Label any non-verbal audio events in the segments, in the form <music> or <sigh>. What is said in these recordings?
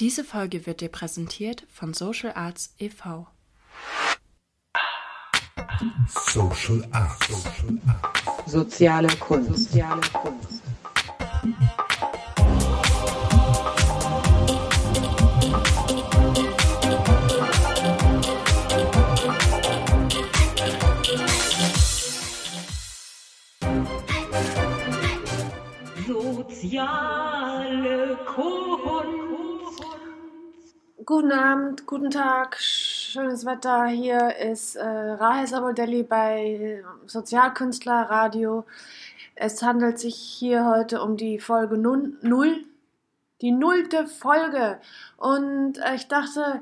Diese Folge wird dir präsentiert von Social Arts e.V. Social Arts. Soziale Kunst. Soziale Kunst. Soziale Kunst. Guten Abend, guten Tag, schönes Wetter. Hier ist äh, Rahel Sabodelli bei Sozialkünstler Radio. Es handelt sich hier heute um die Folge nun- null, die nullte Folge. Und äh, ich dachte,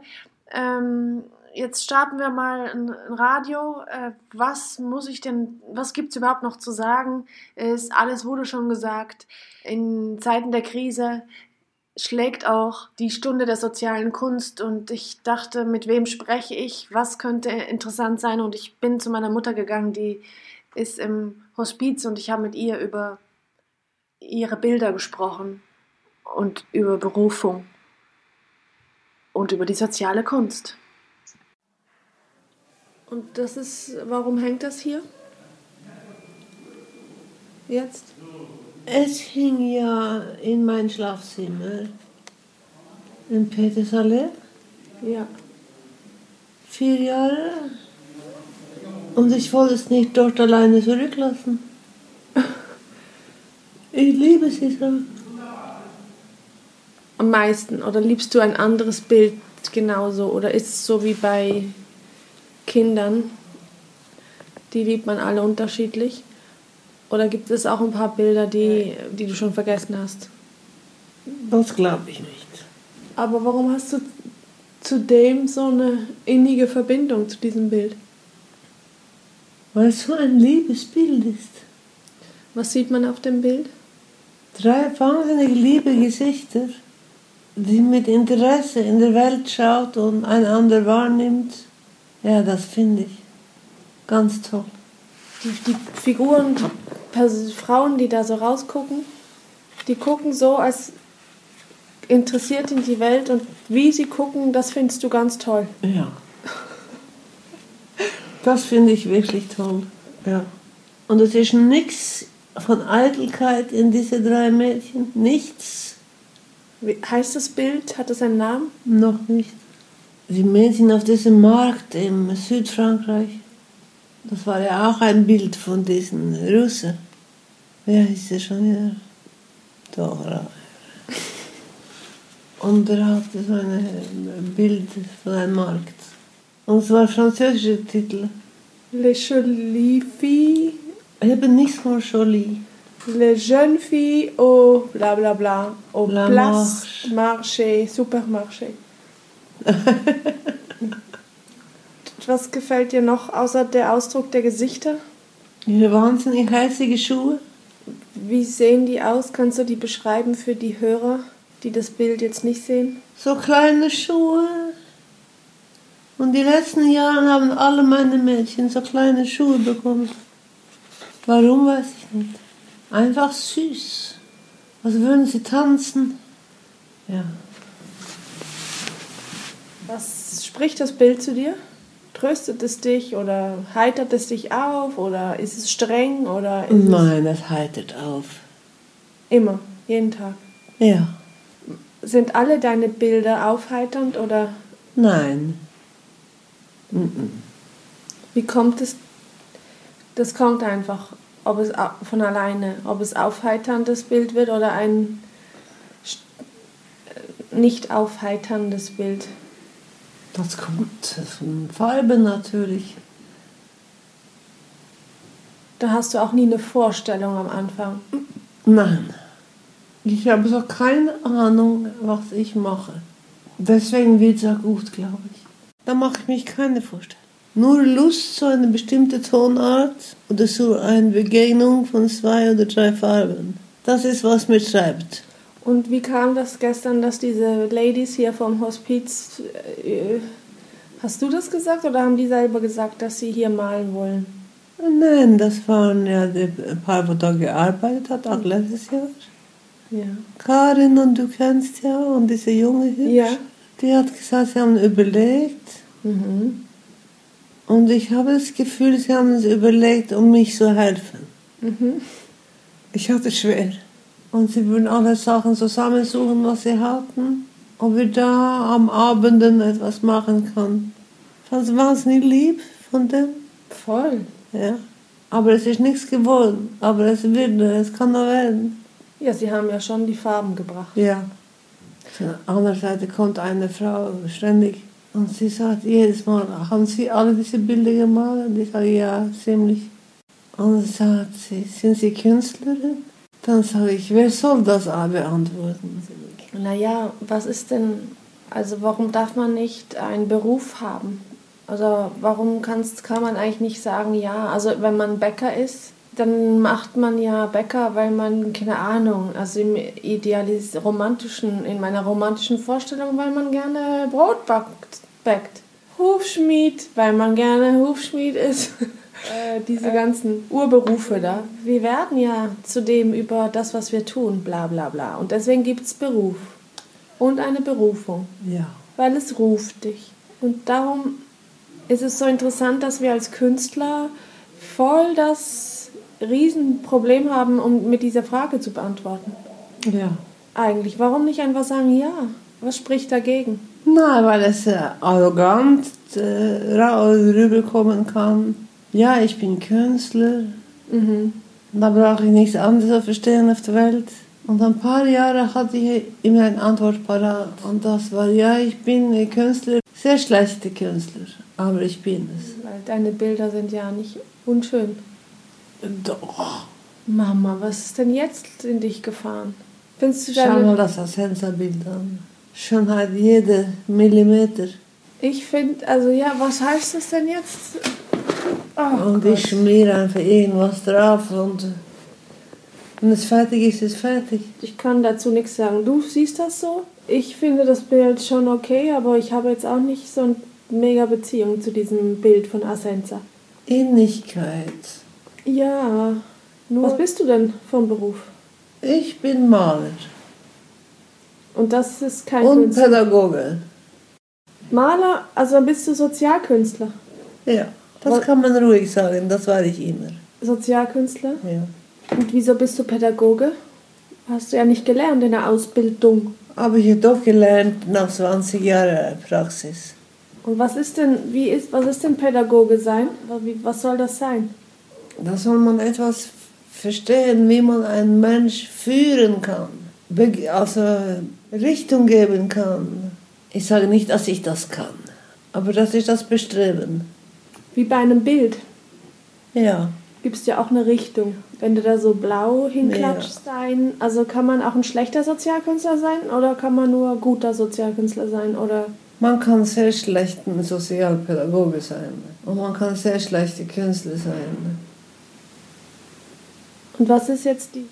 ähm, jetzt starten wir mal ein, ein Radio. Äh, was muss ich denn, was gibt es überhaupt noch zu sagen? Ist, alles wurde schon gesagt. In Zeiten der Krise schlägt auch die Stunde der sozialen Kunst und ich dachte, mit wem spreche ich, was könnte interessant sein und ich bin zu meiner Mutter gegangen, die ist im Hospiz und ich habe mit ihr über ihre Bilder gesprochen und über Berufung und über die soziale Kunst. Und das ist, warum hängt das hier? Jetzt? Es hing ja in mein Schlafzimmer in Petersallee, Ja. vier Jahre. Und ich wollte es nicht dort alleine zurücklassen. Ich liebe sie so. Am meisten oder liebst du ein anderes Bild genauso oder ist es so wie bei Kindern? Die liebt man alle unterschiedlich? Oder gibt es auch ein paar Bilder, die, die du schon vergessen hast? Das glaube ich nicht. Aber warum hast du zu dem so eine innige Verbindung zu diesem Bild? Weil es so ein liebes Bild ist. Was sieht man auf dem Bild? Drei wahnsinnig liebe Gesichter, die mit Interesse in der Welt schaut und einander wahrnimmt. Ja, das finde ich ganz toll. Die, die Figuren, Pers Frauen, die da so rausgucken, die gucken so als interessiert in die Welt und wie sie gucken, das findest du ganz toll. Ja. Das finde ich wirklich toll. Ja. Und es ist nichts von Eitelkeit in diese drei Mädchen. Nichts. Wie heißt das Bild? Hat das einen Namen? Noch nicht. Die Mädchen auf diesem Markt im Südfrankreich. Das war ja auch ein Bild von diesen Russen. Wer hieß der schon wieder? Doch, Ra- <laughs> Und er hatte so ein Bild von einem Markt. Und es war französische Titel. Les Jolies Filles, Eben nicht von Jolie. les jeunes filles au bla bla bla, au La Place Marché, Supermarché. <laughs> Was gefällt dir noch außer der Ausdruck der Gesichter? Ihre wahnsinnig heißige Schuhe. Wie sehen die aus? Kannst du die beschreiben für die Hörer, die das Bild jetzt nicht sehen? So kleine Schuhe. Und die letzten Jahre haben alle meine Mädchen so kleine Schuhe bekommen. Warum weiß ich nicht. Einfach süß. Was würden sie tanzen? Ja. Was spricht das Bild zu dir? Tröstet es dich oder heitert es dich auf oder ist es streng oder ist Nein, das heitert auf. es immer, jeden Tag? Ja. Sind alle deine Bilder aufheiternd oder Nein. wie kommt es? Das kommt einfach, ob es von alleine, ob es aufheiterndes Bild wird oder ein äh, nicht aufheiterndes Bild. Das kommt von Farben natürlich. Da hast du auch nie eine Vorstellung am Anfang. Nein. Ich habe so keine Ahnung, was ich mache. Deswegen wird es auch gut, glaube ich. Da mache ich mich keine Vorstellung. Nur Lust zu einer bestimmten Tonart oder zu einer Begegnung von zwei oder drei Farben. Das ist, was mir treibt. Und wie kam das gestern, dass diese Ladies hier vom Hospiz, äh, hast du das gesagt oder haben die selber gesagt, dass sie hier malen wollen? Nein, das waren ja die paar, die da gearbeitet hat, auch letztes Jahr. Ja. Karin und du kennst ja und diese junge Hübsch, Ja. die hat gesagt, sie haben überlegt Mhm. und ich habe das Gefühl, sie haben es überlegt, um mich zu helfen. Mhm. Ich hatte es schwer. Und sie würden alle Sachen zusammensuchen, was sie hatten, ob wir da am Abenden etwas machen können. Das war wahnsinnig lieb von dem. Voll. Ja. Aber es ist nichts geworden. Aber es wird, es kann noch werden. Ja, sie haben ja schon die Farben gebracht. Ja. Von der anderen Seite kommt eine Frau ständig und sie sagt jedes Mal, haben Sie alle diese Bilder gemalt? Und ich sage, ja, ziemlich. Und sagt sie, sind Sie Künstlerin? Dann sage ich, wer soll das beantworten? Naja, was ist denn, also warum darf man nicht einen Beruf haben? Also warum kann's, kann man eigentlich nicht sagen, ja, also wenn man Bäcker ist, dann macht man ja Bäcker, weil man, keine Ahnung, also im idealis romantischen, in meiner romantischen Vorstellung, weil man gerne Brot backt. Hufschmied, weil man gerne Hufschmied ist. <laughs> äh, diese ganzen Urberufe da. Wir werden ja zudem über das, was wir tun, bla bla bla. Und deswegen gibt es Beruf und eine Berufung Ja. weil es ruft dich. Und darum ist es so interessant, dass wir als Künstler voll das Riesenproblem haben, um mit dieser Frage zu beantworten. Ja. Eigentlich, warum nicht einfach sagen, ja? Was spricht dagegen? Nein, weil es äh, arrogant äh, rüberkommen kann. Ja, ich bin Künstler. Mhm. Da brauche ich nichts anderes zu verstehen auf der Welt. Und ein paar Jahre hatte ich immer eine Antwort parat. Und das war, ja, ich bin ein Künstler. Sehr schlechter Künstler, aber ich bin es. Weil deine Bilder sind ja nicht unschön. Doch. Mama, was ist denn jetzt in dich gefahren? Findest du Schau mal das Asensa-Bild an. Schönheit jeder Millimeter. Ich finde, also ja, was heißt das denn jetzt? Oh, und ich schmiere einfach irgendwas drauf und wenn es fertig ist, ist es fertig. Ich kann dazu nichts sagen. Du siehst das so? Ich finde das Bild schon okay, aber ich habe jetzt auch nicht so eine mega Beziehung zu diesem Bild von Asenza. Innigkeit. Ja. Nur Was bist du denn vom Beruf? Ich bin Maler Und das ist kein und Künstler. Pädagoge. Maler, also dann bist du Sozialkünstler. Ja, das Was- kann man ruhig sagen, das war ich immer. Sozialkünstler. Ja. Und wieso bist du Pädagoge? Hast du ja nicht gelernt in der Ausbildung. Aber ich habe doch gelernt nach 20 Jahren Praxis. Und was ist denn, wie ist, was ist denn Pädagoge sein? Was soll das sein? Da soll man etwas verstehen, wie man einen Mensch führen kann, also Richtung geben kann. Ich sage nicht, dass ich das kann, aber das ist das Bestreben. Wie bei einem Bild. Ja, gibst ja auch eine Richtung. Wenn du da so blau hinklatscht sein, also kann man auch ein schlechter Sozialkünstler sein oder kann man nur guter Sozialkünstler sein oder man kann sehr schlechter Sozialpädagoge sein und man kann sehr schlechter Künstler sein. und was ist jetzt die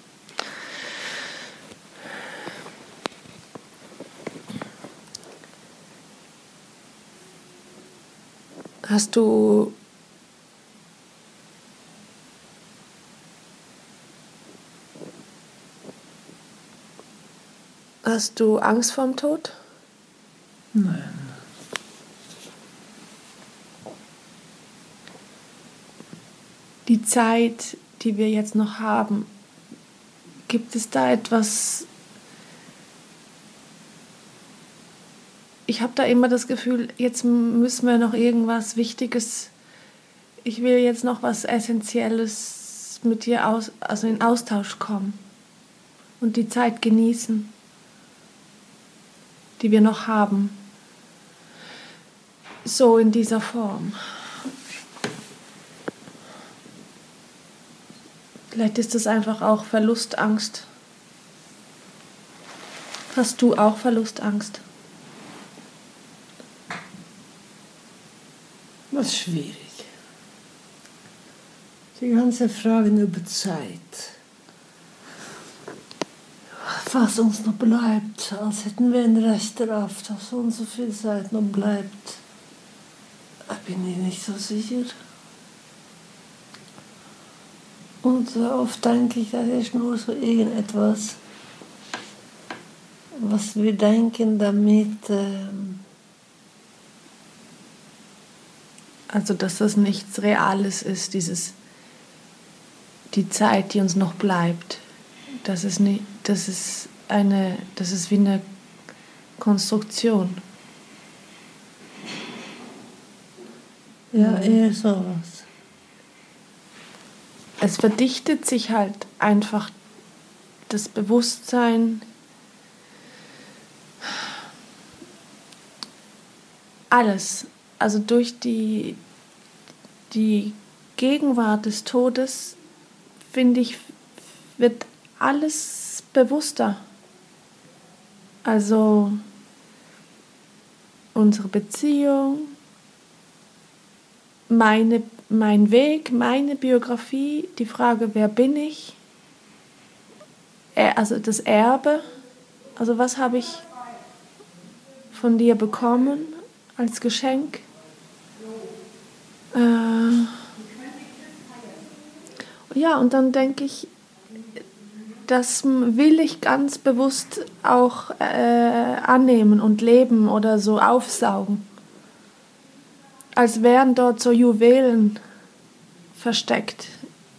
Hast du Hast du Angst vorm Tod? Nein. die Zeit, die wir jetzt noch haben, gibt es da etwas? Ich habe da immer das Gefühl, jetzt müssen wir noch irgendwas Wichtiges. Ich will jetzt noch was Essentielles mit dir aus, also in Austausch kommen und die Zeit genießen, die wir noch haben. So in dieser Form. Vielleicht ist es einfach auch Verlustangst. Hast du auch Verlustangst? Ist schwierig. Die ganze Fragen über Zeit. Was uns noch bleibt, als hätten wir ein Recht darauf, dass und so viel Zeit noch bleibt. Da bin ich nicht so sicher. Und so oft denke ich, das ist nur so irgendetwas, was wir denken damit. Ähm, Also, dass das nichts Reales ist, dieses, die Zeit, die uns noch bleibt. Das ist, nicht, das ist, eine, das ist wie eine Konstruktion. ja, eher sowas. Es verdichtet sich halt einfach das Bewusstsein. Alles. Also durch die, die Gegenwart des Todes, finde ich, wird alles bewusster. Also unsere Beziehung, meine, mein Weg, meine Biografie, die Frage, wer bin ich, also das Erbe, also was habe ich von dir bekommen als Geschenk. Ja, und dann denke ich, das will ich ganz bewusst auch äh, annehmen und leben oder so aufsaugen. Als wären dort so Juwelen versteckt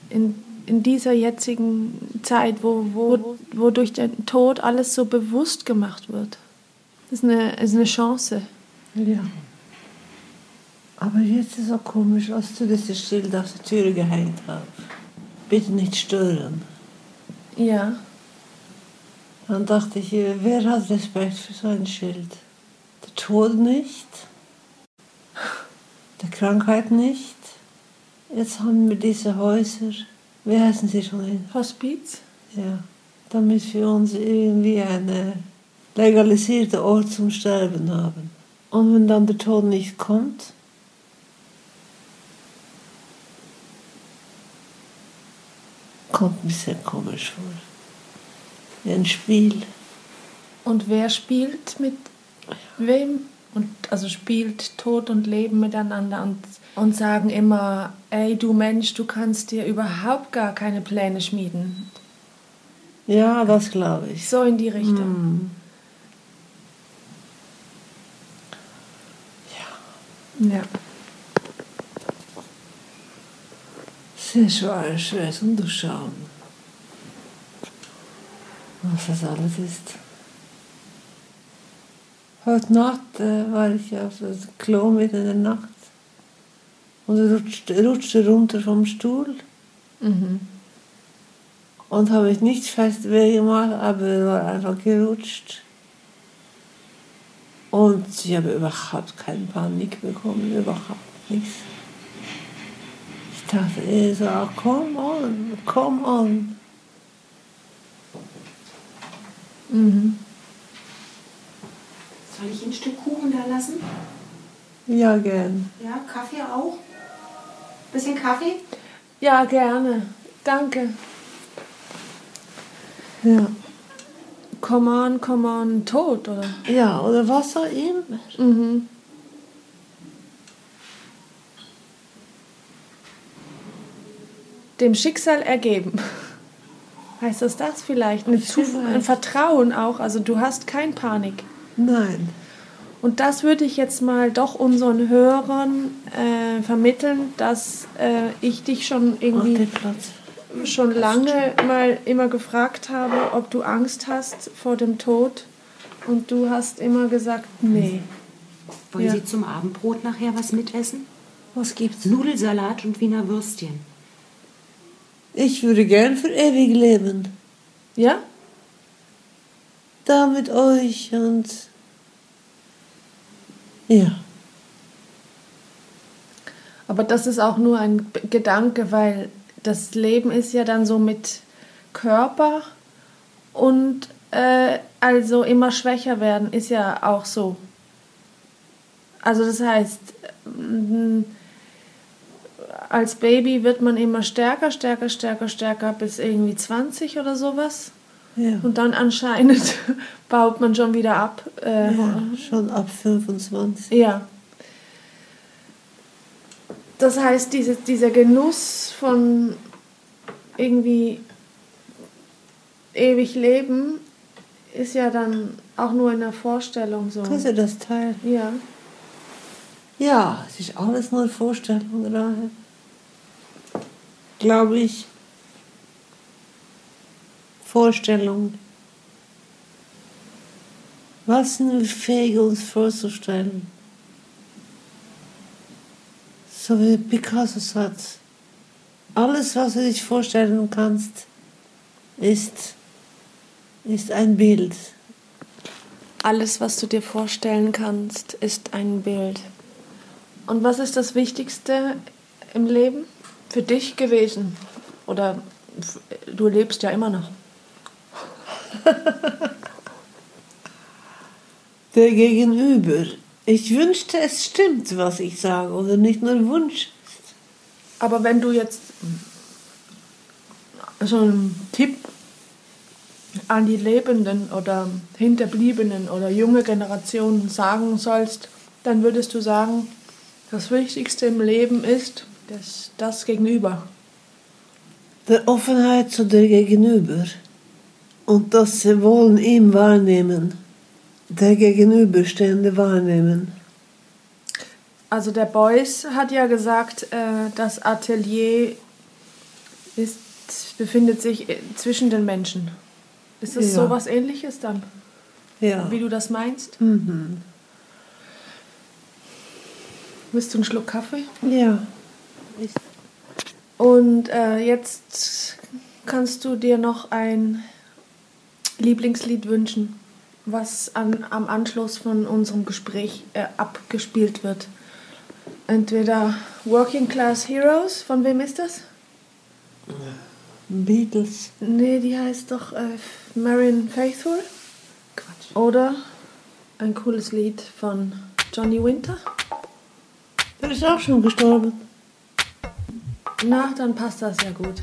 in, in dieser jetzigen Zeit, wo, wo, wo durch den Tod alles so bewusst gemacht wird. Das ist eine, ist eine Chance. Ja. Aber jetzt ist es auch komisch, als du dieses Schild auf der Tür gehängt hast. Bitte nicht stören. Ja. Dann dachte ich, wer hat Respekt für so ein Schild? Der Tod nicht, der Krankheit nicht. Jetzt haben wir diese Häuser, wie heißen sie schon? Hospiz? Ja, damit wir uns irgendwie einen legalisierten Ort zum Sterben haben. Und wenn dann der Tod nicht kommt, kommt mir sehr komisch vor. Wie ein Spiel. Und wer spielt mit wem? Und also spielt Tod und Leben miteinander und, und sagen immer, ey du Mensch, du kannst dir überhaupt gar keine Pläne schmieden. Ja, das glaube ich. So in die Richtung. Hm. Ja. Sehr schwer, schwer zum Durchschauen. Was das alles ist. Heute Nacht äh, war ich auf dem Klo mitten in der Nacht und rutschte, rutschte runter vom Stuhl Mhm. und habe mich nicht fest weggemacht, aber war einfach gerutscht. Und ich habe überhaupt keine Panik bekommen, überhaupt nichts. Eher so, ah, come on, come on. Mhm. Soll ich ein Stück Kuchen da lassen? Ja, gern. Ja, Kaffee auch? Bisschen Kaffee? Ja, gerne. Danke. Ja. Come on, come on, tot, oder? ja, oder was auch immer. Mhm. Dem Schicksal ergeben. Heißt das das vielleicht? Eine Vielleicht. ein Vertrauen auch. Also du hast kein Panik. Nein. Und das würde ich jetzt mal doch unseren Hörern äh, vermitteln, dass äh, ich dich schon irgendwie schon lange mal immer gefragt habe, ob du Angst hast vor dem Tod. Und du hast immer gesagt, nee. Wollen Ja. Sie zum Abendbrot nachher was mitessen? Was gibt's? Nudelsalat und Wiener Würstchen. Ich würde gern für ewig leben. Ja? Da mit euch und. Ja. Aber das ist auch nur ein Gedanke, weil das Leben ist ja dann so mit Körper und äh, also immer schwächer werden ist ja auch so. Also das heißt, als Baby wird man immer stärker, stärker, stärker, stärker bis irgendwie 20 oder sowas. Ja. Und dann anscheinend <laughs> baut man schon wieder ab. Äh, ja. Schon ab 25. ja. Das heißt, diese, dieser Genuss von irgendwie ewig leben ist ja dann auch nur in der Vorstellung so. Kannst du das teilen? Ja. Ja, es ist alles nur Vorstellung, Rahel. Glaube ich. Vorstellung. Was sind wir fähig, uns vorzustellen? So wie Picasso sagt. Alles, was du dich vorstellen kannst, ist, ist ein Bild. Alles, was du dir vorstellen kannst, ist ein Bild. Und was ist das Wichtigste im Leben für dich gewesen? Oder du lebst ja immer noch. <laughs> Der Gegenüber. Ich wünschte, es stimmt, was ich sage, oder nicht nur Wunsch. Aber wenn du jetzt so einen Tipp an die Lebenden oder Hinterbliebenen oder junge Generationen sagen sollst, dann würdest du sagen, das Wichtigste im Leben ist das, das Gegenüber. Der Offenheit zu der Gegenüber und das sie wollen ihm wahrnehmen, der Gegenüberstehende wahrnehmen. Also der Beuys hat ja gesagt, äh, das Atelier ist, befindet sich äh, zwischen den Menschen. Ist das Ja. so was ähnliches dann, Ja. wie du das meinst? Mhm. Willst du einen Schluck Kaffee? Ja. Und äh, jetzt kannst du dir noch ein Lieblingslied wünschen, was an, am Anschluss von unserem Gespräch äh, abgespielt wird. Entweder Working Class Heroes, von wem ist das? Beatles. Nee, die heißt doch äh, Marion Faithful. Quatsch. Oder ein cooles Lied von Johnny Winter. Der ist auch schon gestorben. Na, dann passt das ja gut.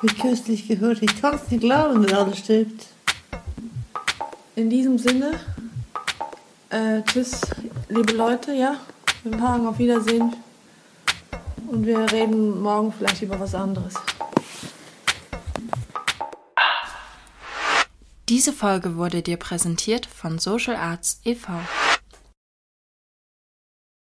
Wie köstlich gehört. Ich kann es nicht glauben, wenn alles stirbt. In diesem Sinne, äh, tschüss, liebe Leute, ja. Wir sagen auf Wiedersehen. Und wir reden morgen vielleicht über was anderes. Diese Folge wurde dir präsentiert von Social Arts e.V.